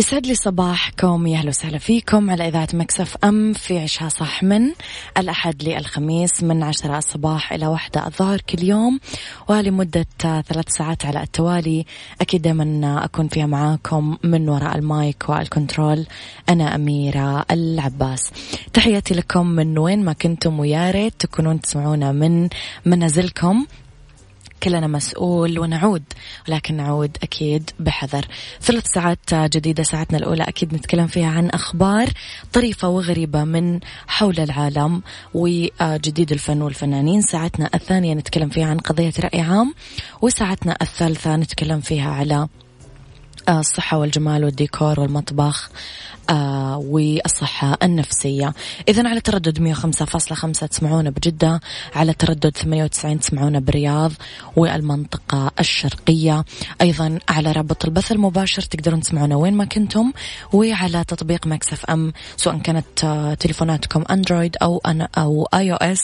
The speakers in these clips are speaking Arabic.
يسعد لي صباحكم يا أهلا وسهلا فيكم على إذاعة Mix FM في عيشها صح من الأحد للخميس من عشرة الصباح إلى واحدة الظهر كل يوم ولمدة ثلاث ساعات على التوالي. أكيد دائما أكون فيها معاكم من وراء ال mic وال control أنا أميرة العباس. تحياتي لكم من وين ما كنتم ويا ريت تكونون تسمعونا من منازلكم. كلنا مسؤول ونعود ولكن نعود أكيد بحذر. ثلاث ساعات جديدة ساعتنا الأولى أكيد نتكلم فيها عن أخبار طريفة وغريبة من حول العالم وجديد الفن والفنانين. ساعتنا الثانية نتكلم فيها عن قضية رأي عام وساعتنا الثالثة نتكلم فيها على الصحة والجمال والديكور والمطبخ آه والصحة النفسية. إذا على تردد 105.5 تسمعونا بجدة على تردد 98 تسمعونا برياض والمنطقة الشرقية. أيضا على رابط البث المباشر تقدرون تسمعونا وين ما كنتم وعلى تطبيق Mix FM سواء كانت آه تليفوناتكم Android أو أنا أو iOS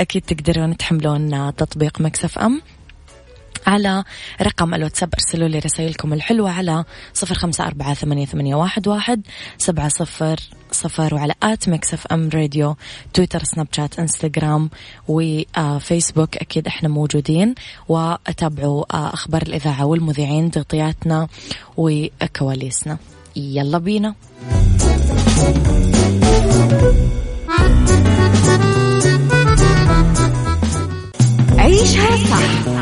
أكيد تقدرون تحملون تطبيق Mix FM. على رقم الواتساب أرسلوا لي رسائلكم الحلوة على صفر خمسة أربعة ثمانية, واحد, واحد سبعة صفر صفر وعلى at Mix FM Radio Twitter Snapchat Instagram و Facebook أكيد إحنا موجودين. وتابعوا أخبار الإذاعة والمذيعين تغطياتنا وكواليسنا. يلا بينا. عيشها صح.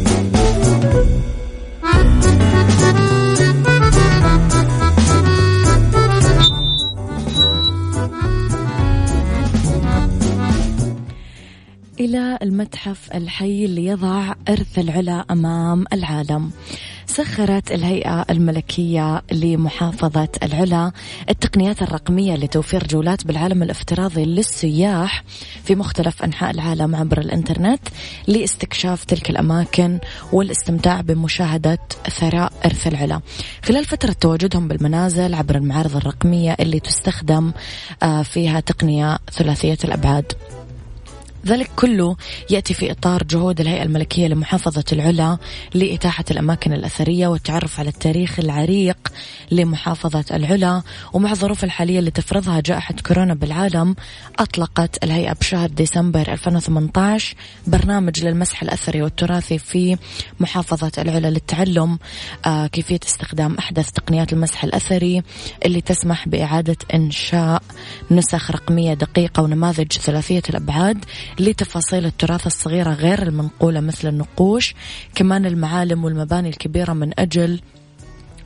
إلى المتحف الحي اللي يضع إرث العلا أمام العالم. سخرت الهيئة الملكية لمحافظة العلا التقنيات الرقمية لتوفير جولات بالعالم الافتراضي للسياح في مختلف أنحاء العالم عبر الإنترنت لاستكشاف تلك الأماكن والاستمتاع بمشاهدة ثراء إرث العلا. خلال فترة تواجدهم بالمنازل عبر المعارض الرقمية اللي تستخدم آه، فيها تقنية ثلاثية الأبعاد. ذلك كله يأتي في إطار جهود الهيئة الملكية لمحافظة العلا لإتاحة الأماكن الأثرية والتعرف على التاريخ العريق لمحافظة العلا. ومع الظروف الحالية اللي تفرضها جائحة كورونا بالعالم أطلقت الهيئة بشهر ديسمبر 2018 برنامج للمسح الأثري والتراثي في محافظة العلا للتعلم آه، كيفية استخدام أحدث تقنيات المسح الأثري اللي تسمح بإعادة إنشاء نسخ رقمية دقيقة ونماذج ثلاثية الأبعاد لتفاصيل التراث الصغيرة غير المنقولة مثل النقوش كمان المعالم والمباني الكبيرة من أجل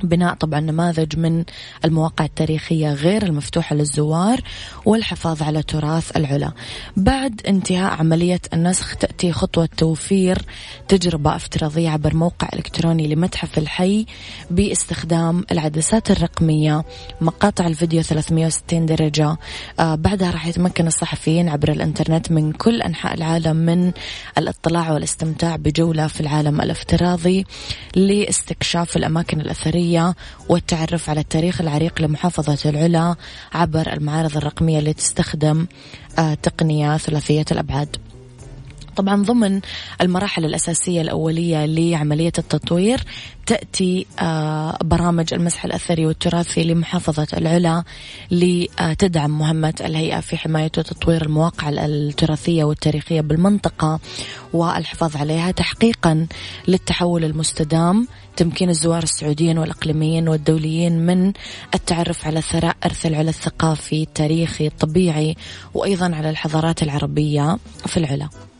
بناء طبعا نماذج من المواقع التاريخية غير المفتوحة للزوار والحفاظ على تراث العلا. بعد انتهاء عملية النسخ تأتي خطوة توفير تجربة افتراضية عبر موقع إلكتروني لمتحف الحي باستخدام العدسات الرقمية مقاطع الفيديو 360 درجة. آه بعدها راح يتمكن الصحفيين عبر الإنترنت من كل أنحاء العالم من الاطلاع والاستمتاع بجولة في العالم الافتراضي لاستكشاف الأماكن الأثرية الثقافية والتعرف على التاريخ العريق لمحافظة العلا عبر المعارض الرقمية اللي تستخدم آه، تقنية ثلاثية الأبعاد. طبعا ضمن المراحل الأساسية الأولية لعملية التطوير تأتي آه، برامج المسح الأثري والتراثي لمحافظة العلا لتدعم مهمة الهيئة في حماية وتطوير المواقع التراثية والتاريخية بالمنطقة والحفاظ عليها تحقيقا للتحول المستدام تمكين الزوار السعوديين والإقليميين والدوليين من التعرف على ثراء إرث العلا الثقافي التاريخي الطبيعي وأيضا على الحضارات العربية في العلا.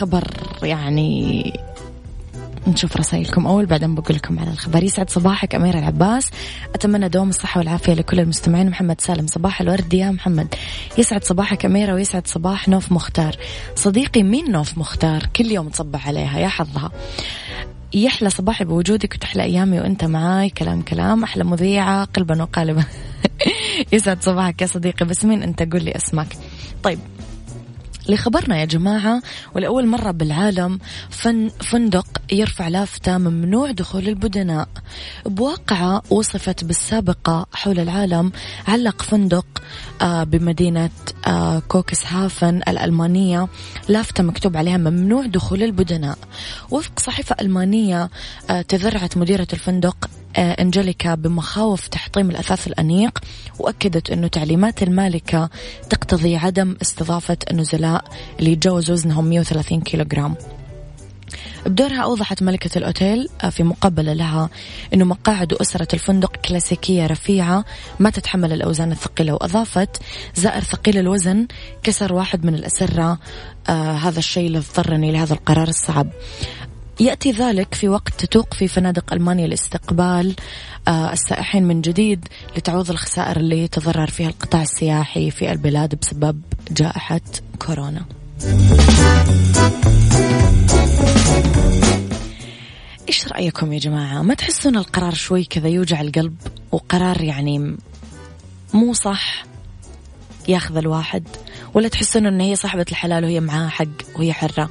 خبر يعني نشوف رسائلكم أول بعدين بقول لكم على الخبر. يسعد صباحك أميرة العباس. أتمنى دوام الصحة والعافية لكل المستمعين. محمد سالم صباح الورد يا محمد. يسعد صباحك أميرة ويسعد صباح نوف مختار. صديقي مين نوف مختار؟ كل يوم تصبح عليها يا حظها. يحلى صباحي بوجودك وتحلى أيامي وأنت معاي. كلام كلام أحلى مذيعة قلبا وقالبا. يسعد صباحك يا صديقي بس مين أنت؟ قول لي اسمك طيب لخبرنا يا جماعة ولأول مرة بالعالم فن فندق يرفع لافتة ممنوع دخول البدناء. بواقعة وصفت بالسابقة حول العالم علق فندق آه، بمدينة آه، كوكس هافن الألمانية. لافتة مكتوب عليها ممنوع دخول البدناء. وفق صحيفة ألمانية آه، تذرعت مديرة الفندق أنجليكا بمخاوف تحطيم الأثاث الأنيق وأكدت أنه تعليمات المالكة تقتضي عدم استضافة النزلاء اللي يتجاوز وزنهم 130 كيلوغرام. بدورها أوضحت ملكة الأوتيل في مقابلة لها أنه مقاعد وأسرة الفندق كلاسيكية رفيعة ما تتحمل الأوزان الثقيلة وأضافت زائر ثقيل الوزن كسر واحد من الأسرة آه هذا الشيء اللي اضطرني لهذا القرار الصعب. يأتي ذلك في وقت تتوق في فنادق ألمانيا لاستقبال آه، السائحين من جديد لتعوض الخسائر اللي تضرر فيها القطاع السياحي في البلاد بسبب جائحة كورونا. إيش رأيكم يا جماعة؟ ما تحسون القرار شوي كذا يوجع القلب؟ وقرار يعني مو صح ياخذ الواحد؟ ولا تحسون إن هي صاحبة الحلال وهي معاها حق وهي حرة؟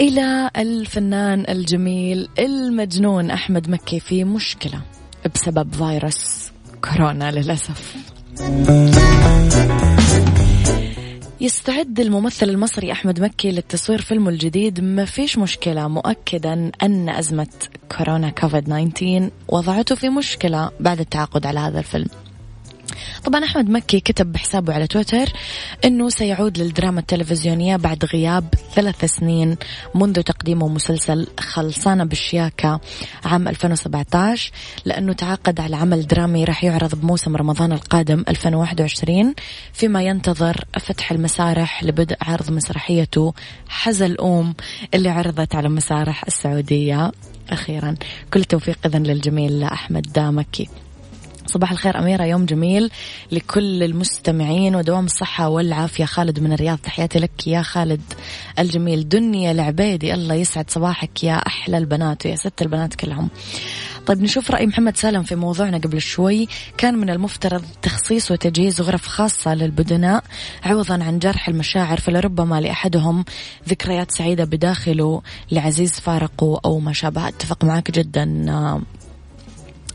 إلى الفنان الجميل المجنون أحمد مكي في مشكلة بسبب فيروس كورونا للأسف. يستعد الممثل المصري أحمد مكي للتصوير فيلمه الجديد. ما فيش مشكلة مؤكدا أن أزمة كورونا كوفيد 19 وضعته في مشكلة بعد التعاقد على هذا الفيلم. طبعا أحمد مكي كتب بحسابه على تويتر أنه سيعود للدراما التلفزيونية بعد غياب ثلاث سنين منذ تقديمه مسلسل خلصانة بالشياكة عام 2017 لأنه تعاقد على عمل درامي راح يعرض بموسم رمضان القادم 2021 فيما ينتظر فتح المسارح لبدء عرض مسرحيته حزل أوم اللي عرضت على مسارح السعودية أخيرا. كل توفيق إذن للجميل أحمد مكي. صباح الخير أميرة يوم جميل لكل المستمعين ودوام الصحة والعافية. خالد من الرياض تحياتي لك يا خالد الجميل. دنيا العبيدي الله يسعد صباحك يا أحلى البنات ويا ست البنات كلهم. طيب نشوف رأي محمد سالم في موضوعنا قبل شوي. كان من المفترض تخصيص وتجهيز غرف خاصة للبدناء عوضا عن جرح المشاعر فلربما لأحدهم ذكريات سعيدة بداخله لعزيز فارقه أو ما شابه. أتفق معك جدا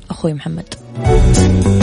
أخوي محمد. thank you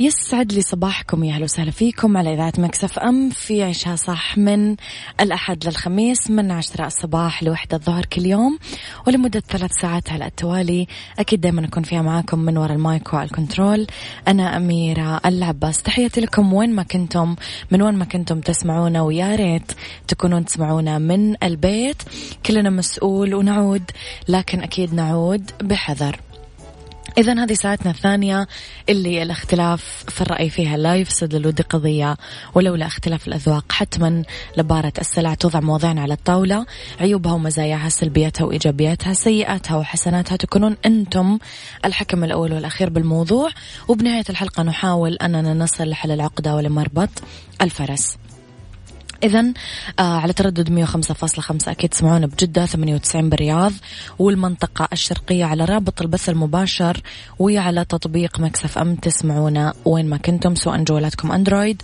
يسعد لي صباحكم يا أهلا وسهلا فيكم على إذاعة Mix FM في عيشها صح من الأحد للخميس من عشرة الصباح لوحدة الظهر كل يوم ولمدة ثلاث ساعات على التوالي. أكيد دائما أكون فيها معاكم من وراء ال mic وال control أنا أميرة العباس. تحياتي لكم وين ما كنتم من وين ما كنتم تسمعونا ويا ريت تكونون تسمعونا من البيت. كلنا مسؤول ونعود لكن أكيد نعود بحذر. إذا هذه ساعتنا الثانية اللي الاختلاف في الرأي فيها لا يفسد للود قضية ولولا اختلاف الأذواق. حتما لبارة السلع توضع مواضيعنا على الطاولة. عيوبها ومزاياها سلبياتها وإيجابياتها سيئاتها وحسناتها تكونون أنتم الحكم الأول والأخير بالموضوع. وبنهاية الحلقة نحاول أننا نصل لحل العقدة ولمربط الفرس. إذا آه على تردد 105.5 أكيد تسمعونا بجدة 98 بالرياض والمنطقة الشرقية على رابط البث المباشر وعلى تطبيق Mix FM تسمعونا وين ما كنتم سواء جوالاتكم Android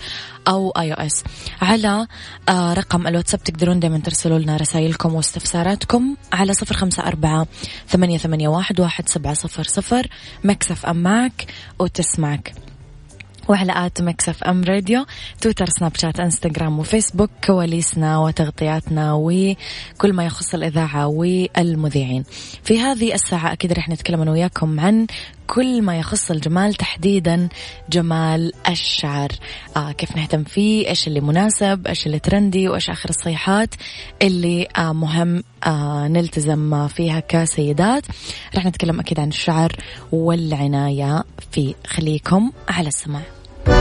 أو iOS. على آه رقم الواتساب تقدرون دائما ترسلوا لنا رسائلكم واستفساراتكم على صفر خمسة أربعة ثمانية, ثمانية واحد, واحد سبعة صفر صفر. Mix FM معك وتسمعك. وعلى at Mix FM Radio تويتر سناب شات إنستغرام وفيسبوك كواليسنا وتغطياتنا وكل ما يخص الإذاعة والمذيعين. في هذه الساعة أكيد رح نتكلم أنا وياكم عن كل ما يخص الجمال تحديدا جمال الشعر. آه كيف نهتم فيه؟ إيش اللي مناسب؟ إيش اللي trendy؟ وإيش آخر الصيحات اللي آه مهم آه نلتزم فيها كسيدات. رح نتكلم أكيد عن الشعر والعناية فيه خليكم على السماع. هذه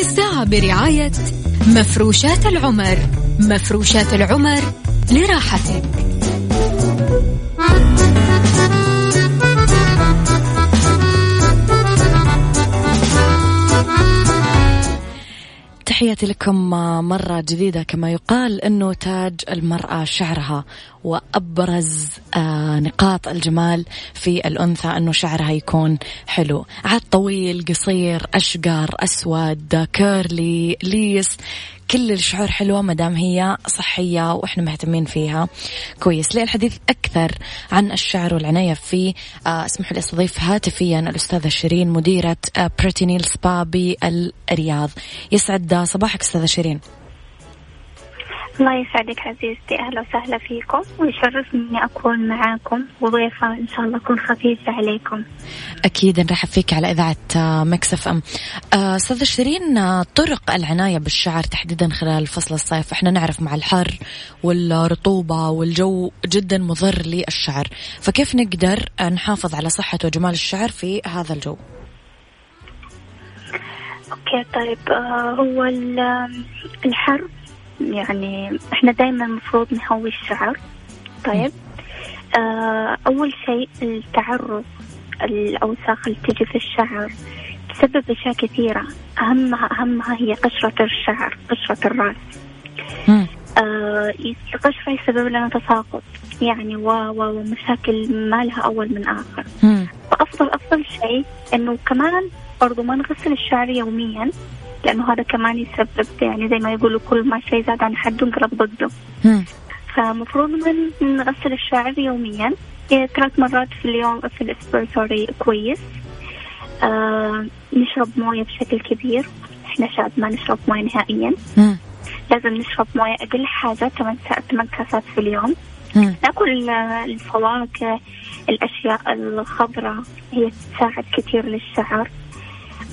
الساعة برعاية مفروشات العمر. مفروشات العمر لراحتك. تحياتي لكم مرة جديدة كما يقال أنه تاج المرأة شعرها وأبرز آه، نقاط الجمال في الأنثى أنه شعرها يكون حلو. عاد طويل قصير أشقر أسود كيرلي ليس. كل الشعور حلوة مدام هي صحية وإحنا مهتمين فيها. كويس. للحديث أكثر عن الشعر والعناية فيه آه اسمحوا لي أستضيف هاتفيا الأستاذة شيرين مديرة آه Pretty Nail Spa بالرياض يسعد صباحك أستاذة شيرين. الله يسعدك عزيزتي. أهلا وسهلا فيكم. ويشرفني إني أكون معاكم وضيفة إن شاء الله أكون خفيفة عليكم. أكيد نرحب فيك على إذاعة Mix FM. آه، أستاذة شيرين آه، طرق العناية بالشعر تحديدا خلال فصل الصيف. إحنا نعرف مع الحر والرطوبة والجو جدا مضر للشعر. فكيف نقدر نحافظ على صحة وجمال الشعر في هذا الجو؟ okay طيب آه، هو الحر يعني إحنا دائما المفروض نهوي الشعر. طيب. آه أول شيء التعرض الأوساخ اللي تجي في الشعر تسبب اشياء كثيرة. أهمها أهمها هي قشرة الشعر قشرة الراس. آه القشرة يسبب لنا تساقط. يعني و ومشاكل ما لها أول من آخر. فأفضل أفضل شيء إنه كمان برضو ما نغسل الشعر يوميا. لأنه هذا كمان يسبب يعني زي ما يقولوا كل ما شيء زاد عن حده انقلب ضده. فمفروض من نغسل الشعر يوميا. يعني ثلاث مرات في اليوم في الأسبوع sorry كويس. آه نشرب موية بشكل كبير. إحنا شعب ما نشرب موية نهائيا. لازم نشرب موية أقل حاجة ثمان ثمان كاسات في اليوم. نأكل الفواكه الأشياء الخضراء هي تساعد كثير للشعر.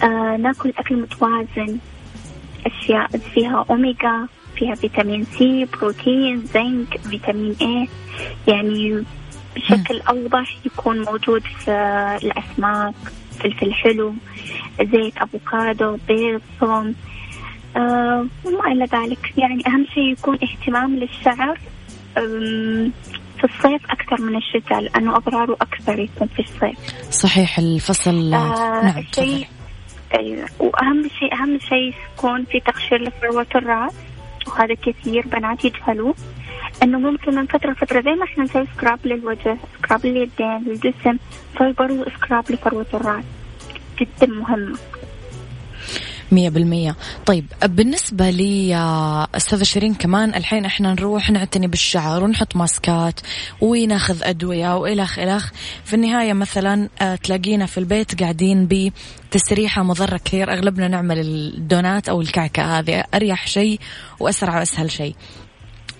آه ناكل أكل متوازن أشياء فيها أوميجا فيها فيتامين C بروتين زنك فيتامين E يعني بشكل أوضح يكون موجود في الأسماك فلفل حلو زيت أفوكادو بيض ثوم آه وما إلى ذلك. يعني أهم شيء يكون اهتمام للشعر في الصيف أكثر من الشتاء لأنه أضراره أكثر يكون في الصيف. صحيح الفصل آه نعم الشيء أيوة. وأهم شيء أهم شيء يكون في تقشير لفروة الرأس وهذا كثير بنات يجهلوه إنه ممكن من فترة لفترة زي ما إحنا نسوي scrub للوجه scrub لليدين للجسم نسوي برضو scrub لفروة الرأس. جدا مهمه مية بالمية. طيب بالنسبة لي أستاذة شيرين كمان الحين إحنا نروح نعتني بالشعر ونحط ماسكات وناخذ أدوية وإلخ إلخ. في النهاية مثلا آه، تلاقينا في البيت قاعدين بتسريحة مضرة كثير. أغلبنا نعمل الدونات أو الكعكة هذه. أريح شيء وأسرع وأسهل شيء.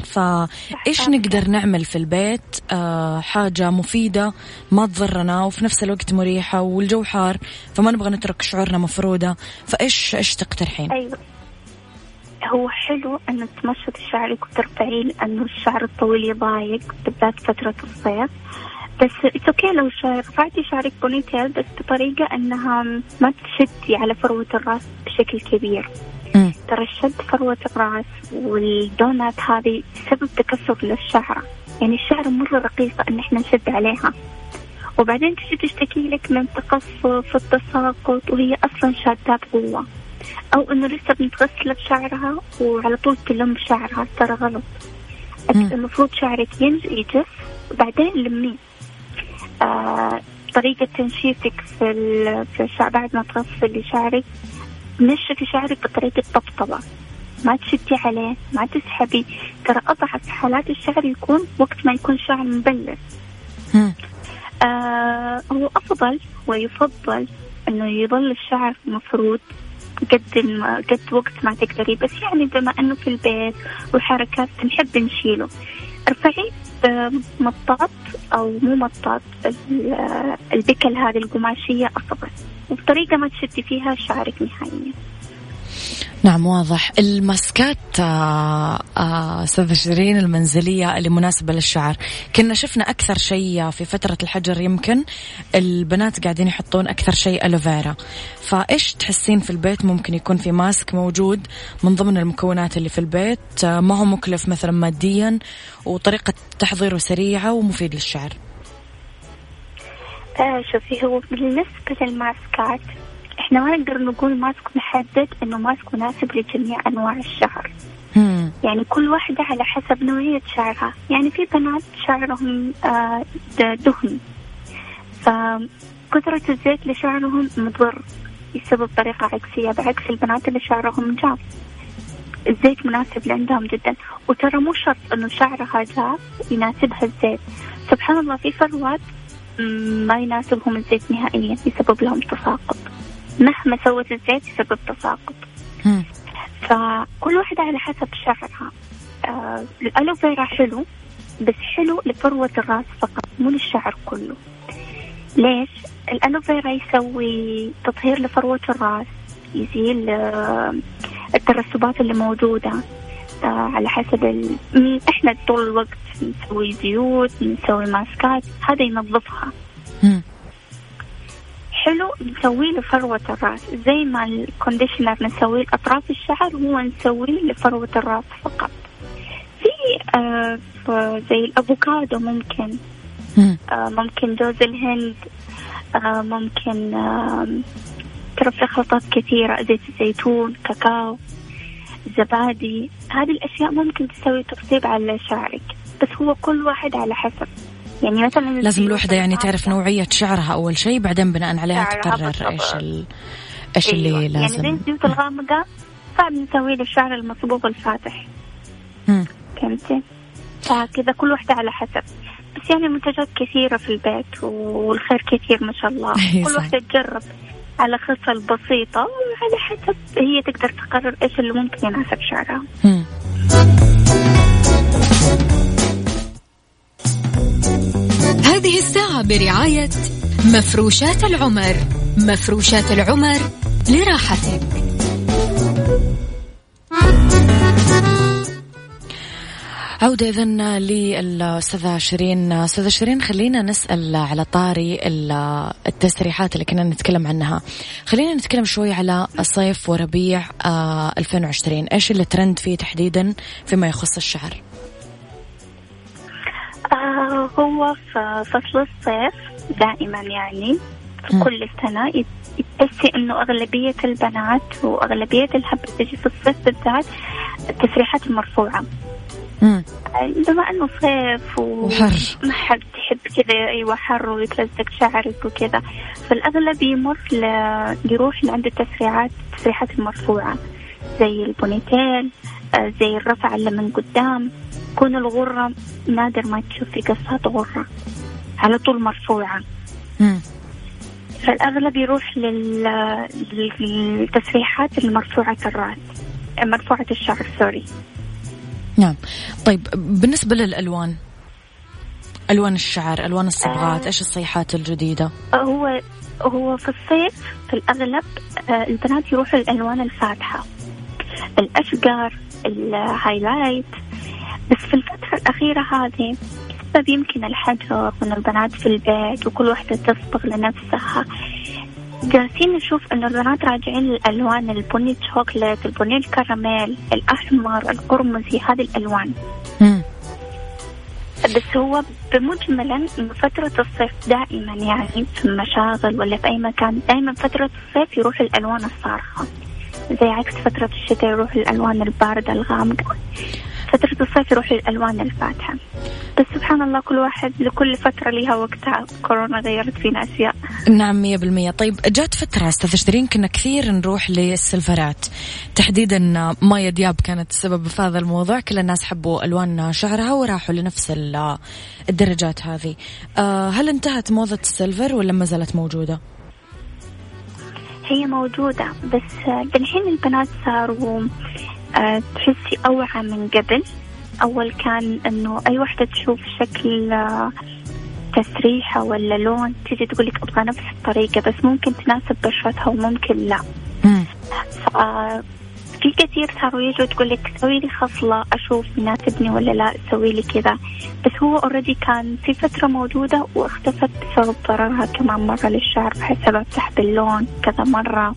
فإيش نقدر نعمل في البيت؟ آه حاجة مفيدة ما تضرنا وفي نفس الوقت مريحة والجو حار فما نبغى نترك شعورنا مفرودة. فإيش إيش تقترحين؟ أيوه. هو حلو انه تمشط شعرك وترفعيه لأنه الشعر الطويل يضايق بالذات فترة الصيف. بس okay لو رفعتي شعرك ponytail بس بطريقة إنها ما تشدي على فروة الرأس بشكل كبير. ترى الشد فروة الرأس والدونات هذه سبب تكسر للشعرة. يعني الشعرة مرة رقيقة إن إحنا نشد عليها. وبعدين تجي تشتكي لك من تقصف التساقط وهي أصلا شادة بقوة. أو إنه لسه بنتغسل بشعرها وعلى طول تلم شعرها ترى غلط. المفروض شعرك ينج يجف وبعدين لميه. طريقة تنشيفك في, في الشعر بعد ما تغسلي شعرك نشفي شعرك بطريقة طبطبة. ما تشدي عليه ما تسحبي. ترى أضعف حالات الشعر يكون وقت ما يكون شعر مبلل. آه هو أفضل ويفضل أنه يظل الشعر مفرود قد قد وقت ما تقدري. بس يعني بما إنه في البيت وحركات نحب نشيله. ارفعي بمطاط أو مو مطاط البكل هذه القماشية افضل وبطريقة ما تشدي فيها شعرك نهائيا. نعم واضح. الماسكات آه، آه، استاذة شيرين المنزلية اللي مناسبة للشعر. كنا شفنا أكثر شيء في فترة الحجر يمكن البنات قاعدين يحطون أكثر شيء ألوفيرا فإيش تحسين في البيت؟ ممكن يكون في ماسك موجود من ضمن المكونات اللي في البيت. آه، ما هو مكلف مثلا ماديا وطريقة تحضيره سريعة ومفيد للشعر. آه شوفي هو بالنسبة للماسكات إحنا ما نقدر نقول ماسك محدد إنه ماسك مناسب لجميع أنواع الشعر. يعني كل واحدة على حسب نوعية شعرها. يعني في بنات شعرهم آه دهن. فكثرة الزيت لشعرهم مضر يسبب طريقة عكسية بعكس البنات اللي شعرهم جاف الزيت مناسب لعندهم جدا. وترى مو شرط إنه شعرها جاف يناسبها الزيت. سبحان الله في فروات ما يناسبهم الزيت نهائيا يسبب لهم تساقط. مهما سوت الزيت يسبب تساقط. فكل واحدة على حسب شعرها. آه الألوفيرا حلو بس حلو لفروة الراس فقط مو للشعر كله. ليش؟ الألوفيرا يسوي تطهير لفروة الراس يزيل آه الترسبات اللي موجودة. آه على حسب ال... إحنا طول الوقت نسوي زيوت نسوي ماسكات هذا ينظفها. حلو نسوي له فروة الراس. زي ما الكونديشنر نسوي لأطراف الشعر هو نسويه لفروة الراس فقط. في آه زي الأفوكادو ممكن. آه ممكن جوز الهند. آه ممكن آه ترى في خلطات كثيرة زيت الزيتون كاكاو زبادي. هذه الأشياء ممكن تسوي ترطيب على شعرك بس هو كل واحد على حسب. يعني مثلا لازم الوحدة يعني تعرف نوعية شعرها أول شيء بعدين بناء عليها تقرر إيش ال... إيش أيوة. اللي لازم. يعني زي الغامقة صعب نسوي له الشعر المصبوغ الفاتح. فهمتي؟ فكذا كل واحدة على حسب. بس يعني منتجات كثيرة في البيت والخير كثير ما شاء الله. أيوة كل واحدة تجرب على خصل بسيطة وعلى حسب هي تقدر تقرر إيش اللي ممكن يناسب شعرها. برعاية مفروشات العمر. مفروشات العمر لراحتك. عودة إذا للأستاذة شيرين. أستاذة شيرين خلينا نسأل على طاري التسريحات اللي كنا نتكلم عنها. خلينا نتكلم شوي على صيف وربيع 2020 إيش اللي ترند فيه تحديدا فيما يخص الشعر؟ آه هو في فصل الصيف دائما يعني في م. كل سنة تحسي إنه أغلبية البنات وأغلبية الحب تجي في الصيف بالذات التسريحات المرفوعة. بما إنه صيف وحر. وما حد تحب كذا أيوه حر ويتلزق شعرك وكذا فالأغلب يمر ل... يروح لعند التسريحات التسريحات المرفوعة زي البونيتيل آه، زي الرفع اللي من قدام تكون الغرة نادر ما تشوفي قصات غرة على طول مرفوعة. مم. فالأغلب يروح لل... للتسريحات المرفوعة الرأس مرفوعة الشعر sorry نعم. طيب بالنسبة للألوان ألوان الشعر ألوان الصبغات آه. إيش الصيحات الجديدة؟ هو هو في الصيف في الأغلب آه، البنات يروحوا للألوان الفاتحة. الأشقر ال highlight بس في الفترة الأخيرة هذه بسبب يمكن الحجر وإن البنات في البيت وكل واحدة تصبغ لنفسها. جالسين نشوف إنه البنات راجعين للألوان البني شوكليت البني الكراميل الأحمر القرمزي هذه الألوان. مم. بس هو بمجملا انه فترة الصيف دائما يعني في المشاغل ولا في أي مكان دائما فترة الصيف يروح الألوان الصارخة. زي عكس فترة الشتاء يروح الألوان الباردة الغامقة. فترة الصيف يروح للألوان الفاتحة. بس سبحان الله كل واحد لكل فترة لها وقتها. كورونا غيرت فينا أشياء. نعم مية بالمية. طيب جات فترة أستاذ شيرين كنا كثير نروح للسلفرات. تحديدا مايا دياب كانت السبب في هذا الموضوع. كل الناس حبوا ألوان شعرها وراحوا لنفس ال- الدرجات هذه. آه، هل انتهت موضة السيلفر ولا ما زالت موجودة؟ هي موجودة بس آه، الحين البنات صاروا آه، تحسي أوعى من قبل. أول كان إنه أي وحدة تشوف شكل آه، تسريحة ولا لون تيجي تقولك أبغى نفس الطريقة بس ممكن تناسب بشرتها وممكن لا. في كثير صاروا يجوا تقول لك سوي لي خصلة أشوف يناسبني ولا لا سوي لي كذا. بس هو already كان في فترة موجودة واختفت بسبب ضررها كمان مرة للشعر بسبب سحب اللون كذا مرة.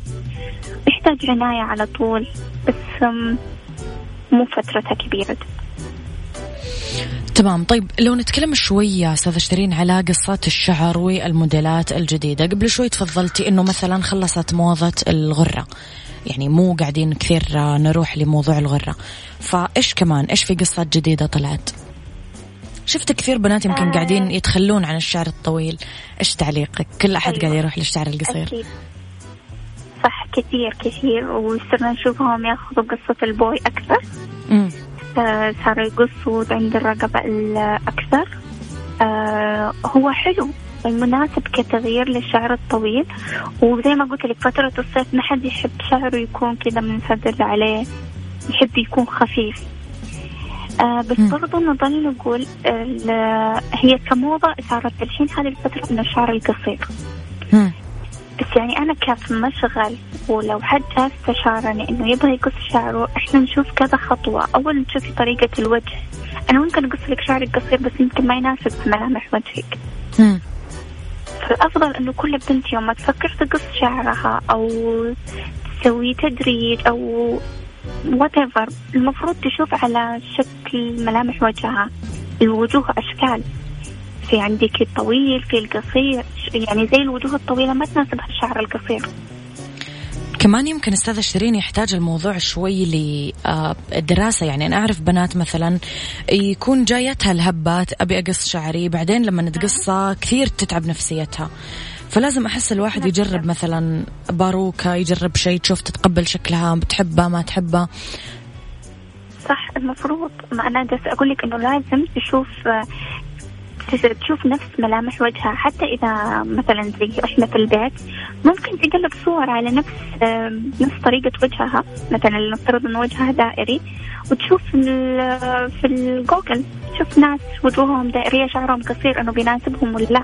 يحتاج عناية على طول. بس مو فترتها كبيرة. تمام. طيب لو نتكلم شوي يا أستاذة شيرين على قصات الشعر والموديلات الجديدة قبل شوي تفضلتي إنه مثلا خلصت موضة الغرة. يعني مو قاعدين كثير نروح لموضوع الغرة. فإيش كمان؟ إيش في قصات جديدة طلعت؟ شفت كثير بنات يمكن آه. قاعدين يتخلون عن الشعر الطويل. إيش تعليقك؟ كل أحد أيوة. قاعد يروح للشعر القصير. أكيد. كثير كثير وصرنا نشوفهم ياخذوا قصة البوي أكثر. آه، صاروا يقصوا عند الرقبة الأكثر. آه، هو حلو. المناسب كتغيير للشعر الطويل. وزي ما قلت لك فترة الصيف ما حد يحب شعره يكون كذا منسدل عليه. يحب يكون خفيف. آه بس مم. برضو نظل نقول هي كموضة صارت الحين هذه الفترة من الشعر القصير. بس يعني أنا كيف مشغل ولو حد جاء استشارني إنه يبغى يقص شعره إحنا نشوف كذا خطوة. أول نشوفي طريقة الوجه. أنا ممكن أقص لك شعرك قصير بس يمكن ما يناسب ملامح وجهك. فالأفضل إنه كل بنت يوم ما تفكر تقص شعرها أو تسوي تدريج أو whatever المفروض تشوف على شكل ملامح وجهها. الوجوه أشكال. في عندك الطويل في القصير. يعني زي الوجوه الطويلة ما تناسبها الشعر القصير. كمان يمكن أستاذ شيرين يحتاج الموضوع شوي لدراسة يعني أنا أعرف بنات مثلا يكون جايتها الهبات أبي أقص شعري بعدين لما تقصها كثير تتعب نفسيتها. فلازم أحس الواحد يجرب مثلا باروكة يجرب شيء تشوف تتقبل شكلها بتحبها ما تحبها. صح المفروض ما أنا جالسة أقول لك إنه لازم تشوف تشوف نفس ملامح وجهها حتى إذا مثلا زي إحنا في البيت ممكن تقلب صور على نفس نفس طريقة وجهها. مثلا نفترض إن وجهها دائري وتشوف في ال- في الجوجل تشوف ناس وجوههم دائرية شعرهم قصير إنه بيناسبهم ولا لا.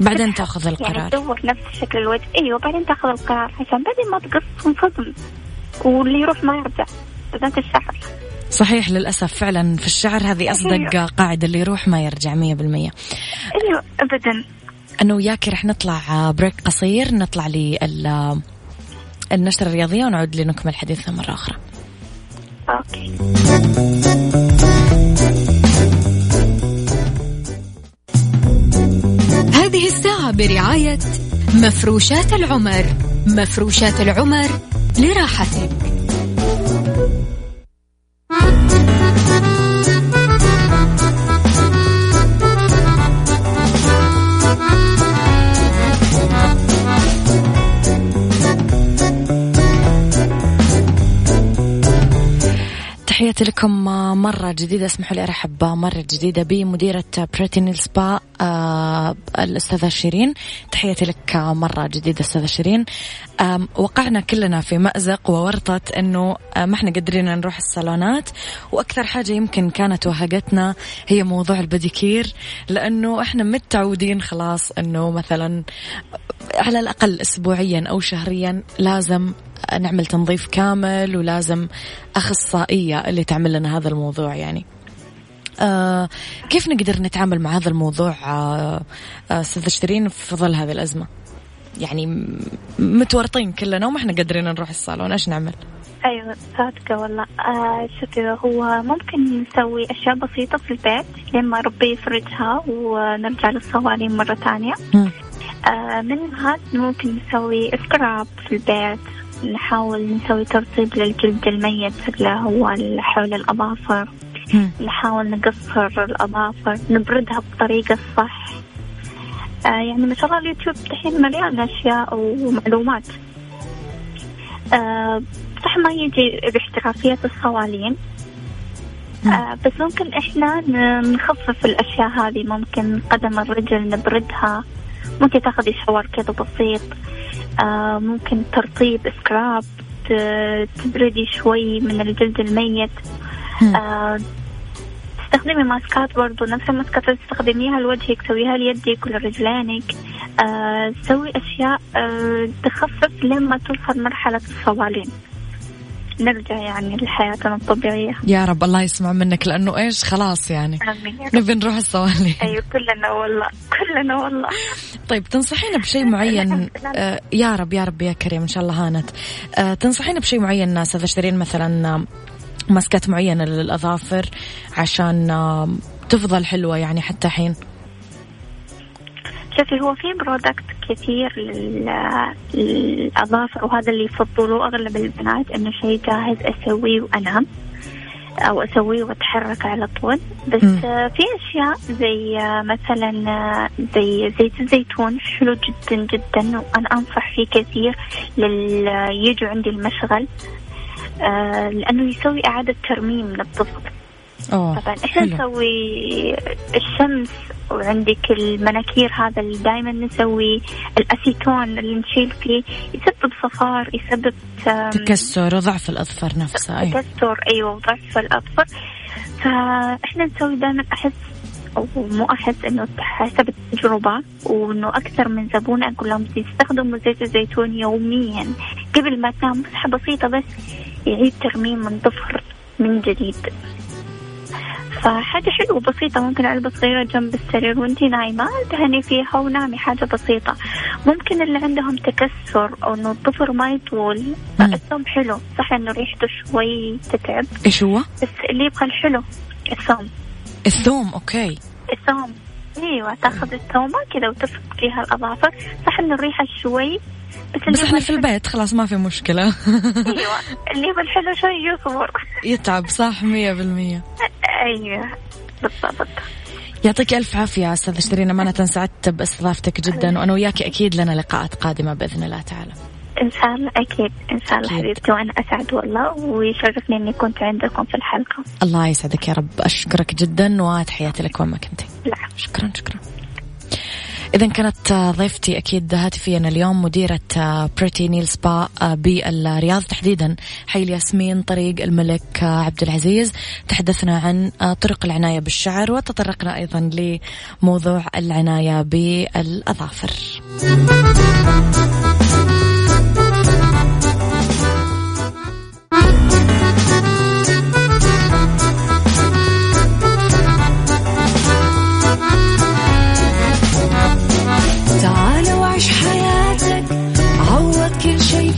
بعدين تأخذ يعني القرار تدور نفس شكل الوجه. أيوه بعدين تأخذ القرار عشان بعدين ما تقص تنصدم واللي يروح ما يرجع بالذات الشعر. صحيح للأسف فعلا في الشعر هذه أصدق. قاعدة اللي يروح ما يرجع مية بالمية. أيوه ابدا. أنا وياك رح نطلع break قصير نطلع لل النشرة الرياضية ونعود لنكمل حديثنا مرة أخرى. okay. هذه الساعة برعاية مفروشات العمر. مفروشات العمر لراحتك. تحياتي لكم مرة جديدة. اسمحوا لي أرحب مرة جديدة بمديرة بريتينيل سبا آه، الأستاذة شيرين. تحياتي لك مرة جديدة أستاذة شيرين. وقعنا كلنا في مأزق وورطة أنه ما إحنا قادرين نروح الصالونات. وأكثر حاجة يمكن كانت وهقتنا هي موضوع البديكير لأنه إحنا متعودين خلاص أنه مثلا على الأقل أسبوعيا أو شهريا لازم نعمل تنظيف كامل ولازم أخصائية اللي تعمل لنا هذا الموضوع يعني. آه كيف نقدر نتعامل مع هذا الموضوع آه آه، أستاذ شيرين؟ في ظل هذه الأزمة. يعني متورطين كلنا وما إحنا قادرين نروح الصالون. إيش نعمل؟ أيوه صادقة والله. آه شوفي هو ممكن نسوي أشياء بسيطة في البيت لما ربي يفرجها ونرجع للصوالين مرة ثانية. مم. آه منها ممكن نسوي سكراب في البيت. نحاول نسوي ترطيب للجلد الميت اللي هو حول الأظافر. نحاول نقصر الأظافر نبردها بالطريقة الصح آه يعني ما شاء الله اليوتيوب دحين مليان أشياء ومعلومات. آه صح ما يجي باحترافية الصوالين آه بس ممكن إحنا نخفف الأشياء هذه ممكن قدم الرجل نبردها. ممكن تاخذي شاور كذا بسيط. آه ممكن ترطيب سكراب تبردي شوي من الجلد الميت. آه تستخدمي ماسكات برضو نفس الماسكات اللي تستخدميها لوجهك سويها ليدك ولرجلينك آه سوي أشياء آه تخفف لما توصل مرحلة الصوالين. نرجع يعني لحياتنا الطبيعية. يا رب الله يسمع منك لأنه إيش؟ خلاص يعني. نبي نروح الصوالين. أيوة كلنا والله كلنا والله. طيب تنصحينا بشيء معين؟ آه يا رب يا رب يا كريم إن شاء الله هانت. آه تنصحينا بشيء معين أستاذ شيرين مثلا ماسكات معينة للأظافر عشان تفضل حلوة يعني حتى حين. شوفي هو في برودكت كثير لل- للأظافر وهذا اللي يفضلوه أغلب البنات إنه شيء جاهز أسويه وأنام أو أسويه وأتحرك على طول. بس مم. آه، في أشياء زي آه، مثلا آه، زي زيت الزيتون حلو جدا جدا وأنا أنصح فيه كثير لل يجوا عندي المشغل. آه، لأنه يسوي إعادة ترميم للطفل اوه طبعا إحنا. نسوي الشمس وعندك المناكير هذا اللي دائما نسوي الأسيتون اللي نشيل فيه يسبب صفار يسبب تكسر وضعف الاظفار نفسها اي تكسر أيوه وضعف الأظفر. فإحنا نسوي دائما أحس أو مو أحس إنه حسب التجربة وإنه أكثر من زبون أقول لهم يستخدموا زيت الزيتون يوميا. قبل ما تنام مسحه بسيطة بس. يعيد ترميم الضفر من جديد. فحاجة حلوة بسيطة ممكن علبة صغيرة جنب السرير وانتي نايمة دهني فيها ونامي حاجة بسيطة. ممكن اللي عندهم تكسر أو إنه الضفر ما يطول. الثوم حلو. صح إنه ريحته شوي تتعب. إيش هو؟ بس اللي يبغى الحلو الثوم الثوم أوكي. الثوم أيوه تاخذ الثومة كذا وتفك فيها الاظافر صح انه الريحة شوي. بس بس إحنا في البيت خلاص ما في مشكلة. الحلو- إيوه اللي يبغى الحلو شوي يصبر. يتعب صح مية بالمية. أيوه بالضبط. يعطيك ألف عافية أستاذ شيرين أمانة سعدت بإستضافتك جدا وأنا وياك أكيد لنا لقاءات قادمة بإذن الله تعالى. إن شاء الله أكيد. إن شاء الله. حبيبتي وأنا أسعد والله. ويشرفني إني كنت عندكم في الحلقة. الله يسعدك يا رب. أشكرك جدا وتحياتي لك وين ما كنتي لا. شكرا شكرا. إذا كانت ضيفتي أكيد هاتفيا اليوم مديرة بريتي نيل سبا بالرياض. تحديدا حي الياسمين طريق الملك آه، عبد العزيز. تحدثنا عن آه، طرق العناية بالشعر وتطرقنا أيضا لموضوع العناية بالأظافر.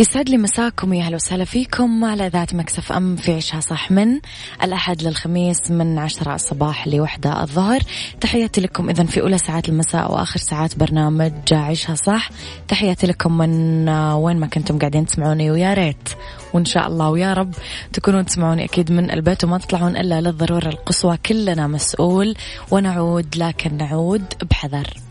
يسعد لي مساكم يا أهلا وسهلا فيكم على إذاعة مكسف أم في عشها صح من الأحد للخميس من عشرة الصباح لوحدة الظهر. تحياتي لكم اذا في أولى ساعات المساء وآخر ساعات برنامج عيشها صح. تحياتي لكم من وين ما كنتم قاعدين تسمعوني ويا ريت. وإن شاء الله ويا رب تكونون تسمعوني أكيد من البيت وما تطلعون إلا للضرورة القصوى كلنا مسؤول ونعود لكن نعود بحذر.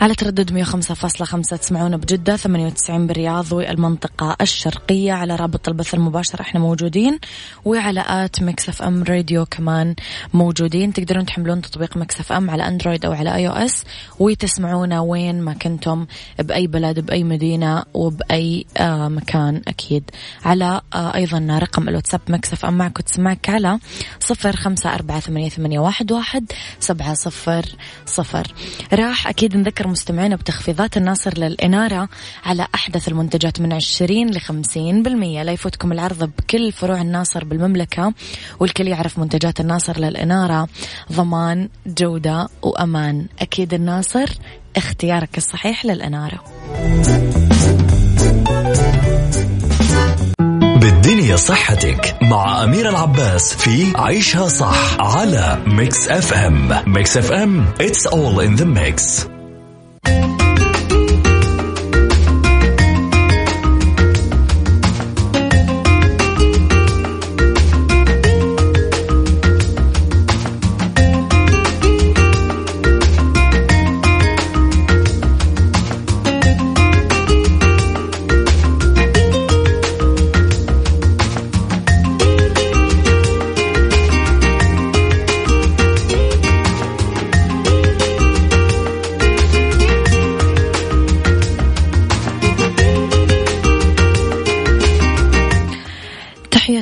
على تردد 105.5 تسمعونا بجدة 98 بالرياض والمنطقة الشرقية على رابط البث المباشر إحنا موجودين وعلى at Mix FM Radio كمان موجودين. تقدرون تحملون تطبيق Mix FM على أندرويد أو على iOS وتسمعونا وين ما كنتم بأي بلد بأي مدينة وبأي آه مكان أكيد. على آه أيضا رقم الواتساب Mix FM معك وتسمعك على صفر خمسة أربعة ثمانية واحد سبعة صفر صفر. راح أكيد نذكر مستمعينا بتخفيضات الناصر للإنارة على أحدث المنتجات من 20 ل 50% لا يفوتكم العرض بكل فروع الناصر بالمملكة والكل يعرف منتجات الناصر للإنارة. ضمان جودة وأمان. أكيد الناصر اختيارك الصحيح للإنارة. بالدنيا صحتك مع أمير العباس في عيشها صح على Mix FM. Mix FM it's all in the mix. 嗯。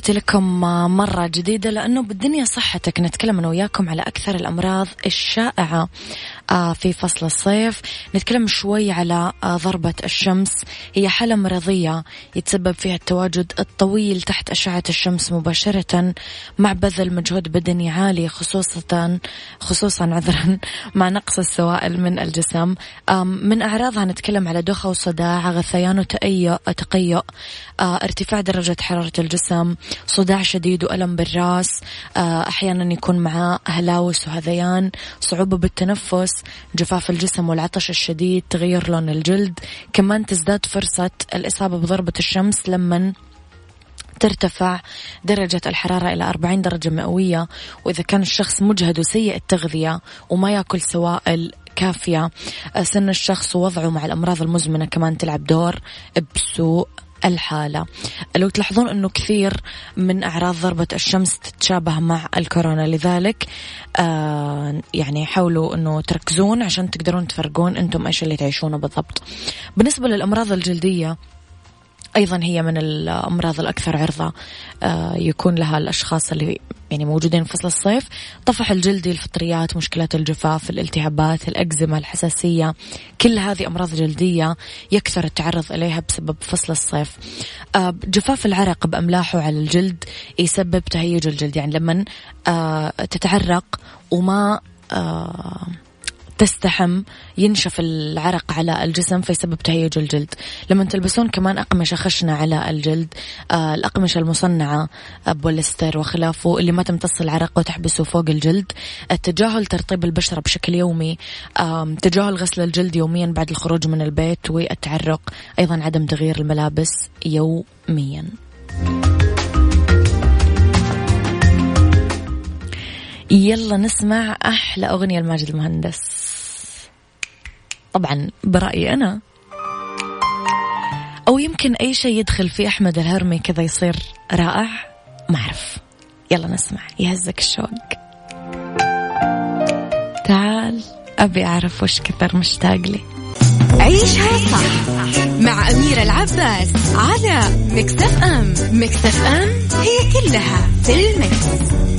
تحياتي لكم مرة جديدة لأنه بالدنيا صحتك نتكلم أنا وياكم على أكثر الأمراض الشائعة. في فصل الصيف. نتكلم شوي على آه، ضربة الشمس. هي حالة مرضية يتسبب فيها التواجد الطويل تحت أشعة الشمس مباشرة مع بذل مجهود بدني عالي خصوصا خصوصا عذرا مع نقص السوائل من الجسم. من أعراضها نتكلم على دوخة وصداع غثيان وتأيؤ تقيؤ. آه، ارتفاع درجة حرارة الجسم صداع شديد وألم بالرأس. أحيانا يكون معاه هلاوس وهذيان صعوبة بالتنفس. جفاف الجسم والعطش الشديد تغير لون الجلد. كمان تزداد فرصة الإصابة بضربة الشمس لما ترتفع درجة الحرارة إلى 40 درجة مئوية. وإذا كان الشخص مجهد وسيء التغذية وما يأكل سوائل كافية سن الشخص ووضعه مع الأمراض المزمنة كمان تلعب دور بسوء الحالة. لو تلاحظون أنه كثير من أعراض ضربة الشمس تتشابه مع الكورونا. لذلك آه يعني حاولوا أنه تركزون عشان تقدرون تفرقون أنتم إيش اللي تعيشونه بالضبط. بالنسبة للأمراض الجلدية أيضا هي من الأمراض الأكثر عرضة آه، يكون لها الأشخاص اللي يعني موجودين في فصل الصيف. طفح الجلدي الفطريات مشكلات الجفاف الالتهابات الأكزيما الحساسية كل هذه أمراض جلدية يكثر التعرض إليها بسبب فصل الصيف. آه، جفاف العرق بأملاحه على الجلد يسبب تهيج الجلد. يعني لما آه، تتعرق وما تستحم ينشف العرق على الجسم فيسبب تهيج الجلد. لما تلبسون كمان أقمشة خشنة على الجلد آه الأقمشة المصنعة بوليستر وخلافه اللي ما تمتص العرق وتحبسه فوق الجلد. التجاهل ترطيب البشرة بشكل يومي آه تجاهل غسل الجلد يوميا بعد الخروج من البيت والتعرق أيضا عدم تغيير الملابس يوميا. يلا نسمع أحلى أغنية لماجد المهندس. طبعا برأيي أنا. أو يمكن أي شيء يدخل في أحمد الهرمي كذا يصير رائع ما أعرف. يلا نسمع. يهزك الشوق. تعال أبي أعرف وش كثر مشتاق لي. عيشها صح مع أميرة العباس على مكتف أم. مكتف أم هي كلها في المكس.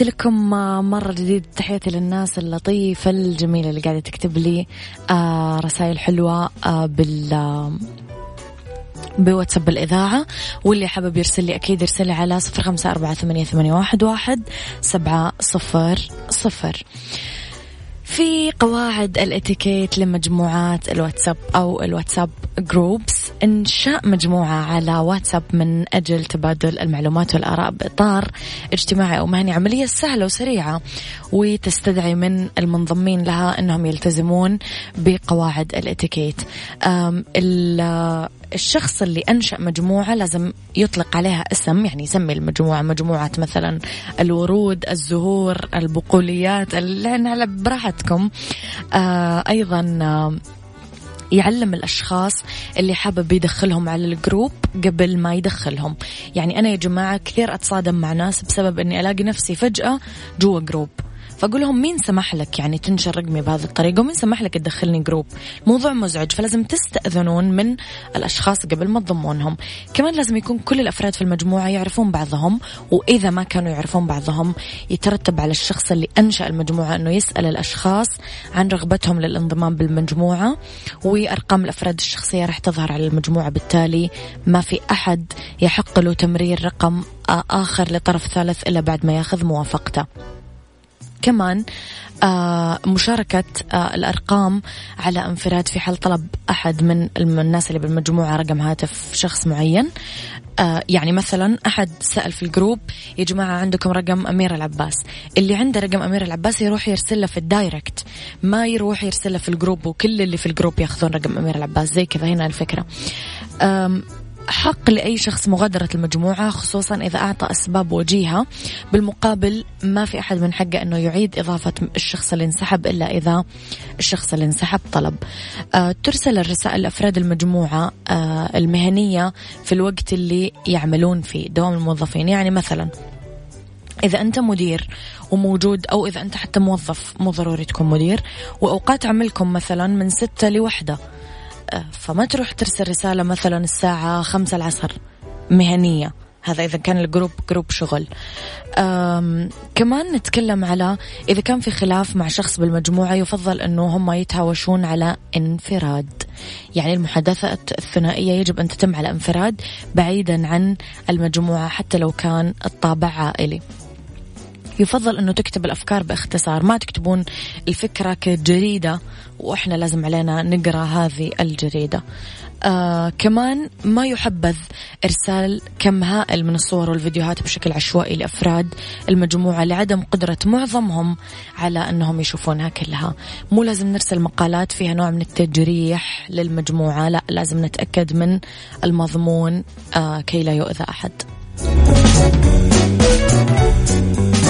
تحياتي لكم مرة جديد تحياتي للناس اللطيفة الجميلة اللي قاعدة تكتب لي آه، رسائل حلوة آه، بال بواتساب الإذاعة واللي حابب يرسل لي أكيد يرسل لي على صفر خمسة أربعة ثمانية, ثمانية واحد, واحد سبعة صفر صفر. في قواعد الاتيكيت لمجموعات الواتساب أو الواتساب جروبس انشاء مجموعة على واتساب من أجل تبادل المعلومات والآراء بإطار اجتماعي أو مهني عملية سهلة وسريعة وتستدعي من المنضمين لها إنهم يلتزمون بقواعد الاتيكيت. الشخص اللي أنشأ مجموعة لازم يطلق عليها اسم يعني يسمي المجموعة مجموعة مثلا الورود الزهور البقوليات اللي براحتكم. آه أيضا آه يعلم الأشخاص اللي حابب يدخلهم على الجروب قبل ما يدخلهم. يعني أنا يا جماعة كثير أتصادم مع ناس بسبب أني ألاقي نفسي فجأة جوا group. فأقول لهم مين سمح لك يعني تنشر رقمي بهذه الطريقة ومين سمح لك تدخلني group موضوع مزعج فلازم تستأذنون من الأشخاص قبل ما تضمونهم. كمان لازم يكون كل الأفراد في المجموعة يعرفون بعضهم وإذا ما كانوا يعرفون بعضهم يترتب على الشخص اللي أنشأ المجموعة أنه يسأل الأشخاص عن رغبتهم للانضمام بالمجموعة وأرقام الأفراد الشخصية راح تظهر على المجموعة. بالتالي ما في أحد يحق له تمرير رقم آخر لطرف ثالث إلا بعد ما ياخذ موافقته. كمان آه مشاركة آه الأرقام على انفراد في حال طلب أحد من الناس اللي بالمجموعة رقم هاتف شخص معين. آه يعني مثلا أحد سأل في ال group يا جماعة عندكم رقم أمير العباس. اللي عنده رقم أمير العباس يروح يرسله في ال direct ما يروح يرسله في ال group وكل اللي في ال group ياخذون رقم أمير العباس. زي كذا هنا الفكرة. حق لأي شخص مغادرة المجموعة خصوصا إذا أعطى أسباب وجيهة. بالمقابل ما في أحد من حقه أنه يعيد إضافة الشخص اللي انسحب إلا إذا الشخص اللي انسحب طلب. أه ترسل الرسائل لأفراد المجموعة أه المهنية في الوقت اللي يعملون فيه دوام الموظفين. يعني مثلا إذا أنت مدير وموجود أو إذا أنت حتى موظف مو ضروري تكون مدير. وأوقات عملكم مثلا من ستة لوحدة. فما تروح ترسل رسالة مثلا الساعة خمسة العصر مهنية. هذا إذا كان ال group group شغل. كمان نتكلم على إذا كان في خلاف مع شخص بالمجموعة يفضل أنه هم يتهاوشون على انفراد. يعني المحادثات الثنائية يجب أن تتم على انفراد بعيدا عن المجموعة حتى لو كان الطابع عائلي. يفضل أنه تكتب الأفكار باختصار. ما تكتبون الفكرة كجريدة وإحنا لازم علينا نقرأ هذه الجريدة. آه كمان ما يحبذ إرسال كم هائل من الصور والفيديوهات بشكل عشوائي لأفراد المجموعة لعدم قدرة معظمهم على أنهم يشوفونها كلها. مو لازم نرسل مقالات فيها نوع من التجريح للمجموعة لا لازم نتأكد من المضمون آه كي لا يؤذى أحد.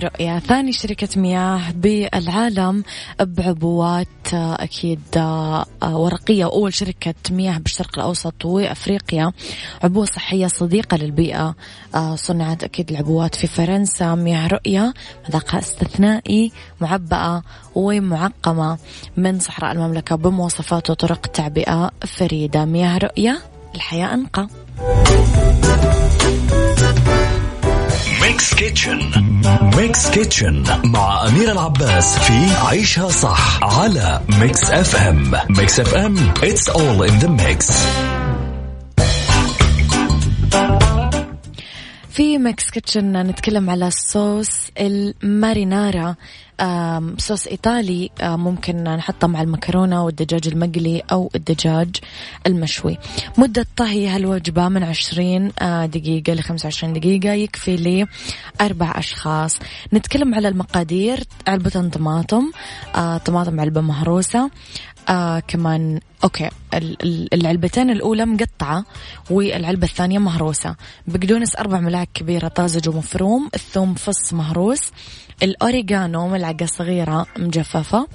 رؤيا ثاني شركة مياه بالعالم بعبوات أكيد ورقية وأول شركة مياه بالشرق الأوسط وأفريقيا. عبوة صحية صديقة للبيئة صنعت أكيد العبوات في فرنسا. مياه رؤيا مذاقها استثنائي معبأة ومعقمة من صحراء المملكة بمواصفات وطرق تعبئة فريدة. مياه رؤيا الحياة أنقى. Mix Kitchen Mix Kitchen مع أمير العباس في عيشها صح على Mix FM Mix FM it's all in the mix. في Mix Kitchen نتكلم على الصوص المارينارا. صوص إيطالي ممكن نحطه مع المكرونة والدجاج المقلي أو الدجاج المشوي. مدة طهي هالوجبة من 20 دقيقة ل 25 دقيقة يكفي لأربع أشخاص. نتكلم على المقادير علبة طماطم طماطم علبة مهروسة آه كمان okay العلبتين الأولى مقطعة والعلبة الثانية مهروسة. بقدونس أربع ملاعق كبيرة طازج ومفروم الثوم فص مهروس الاوريجانو ملعقة صغيرة مجففة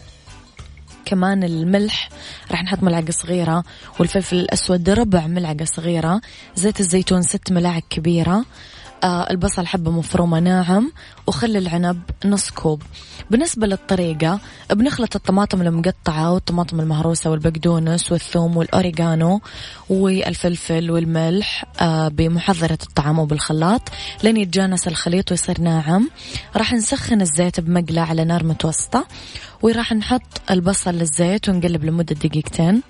كمان الملح راح نحط ملعقة صغيرة والفلفل الأسود ربع ملعقة صغيرة زيت الزيتون ست ملاعق كبيرة البصل حبة مفرومة ناعم وخل العنب نص كوب. بالنسبة للطريقة بنخلط الطماطم المقطعة والطماطم المهروسة والبقدونس والثوم والأوريغانو والفلفل والملح آه بمحضرة الطعام وبالخلاط. لين يتجانس الخليط ويصير ناعم راح نسخن الزيت بمقلة على نار متوسطة وراح نحط البصل للزيت ونقلب لمدة دقيقتين.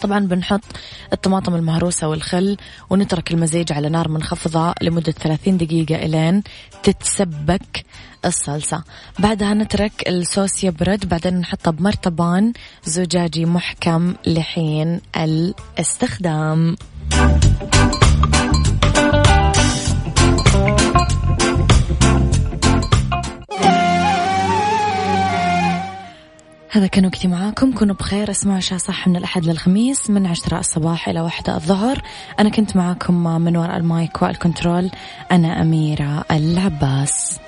طبعا بنحط الطماطم المهروسة والخل ونترك المزيج على نار منخفضة لمدة 30 دقيقة إلين تتسبك الصلصة. بعدها نترك الصوص يبرد بعدين نحطه بمرطبان زجاجي محكم لحين الاستخدام. هذا كان وقتي معاكم. كونوا بخير. اسمعوا شا صح من الأحد للخميس من عشرة الصباح إلى واحدة الظهر. أنا كنت معاكم من وراء المايك والكنترول. أنا أميرة العباس.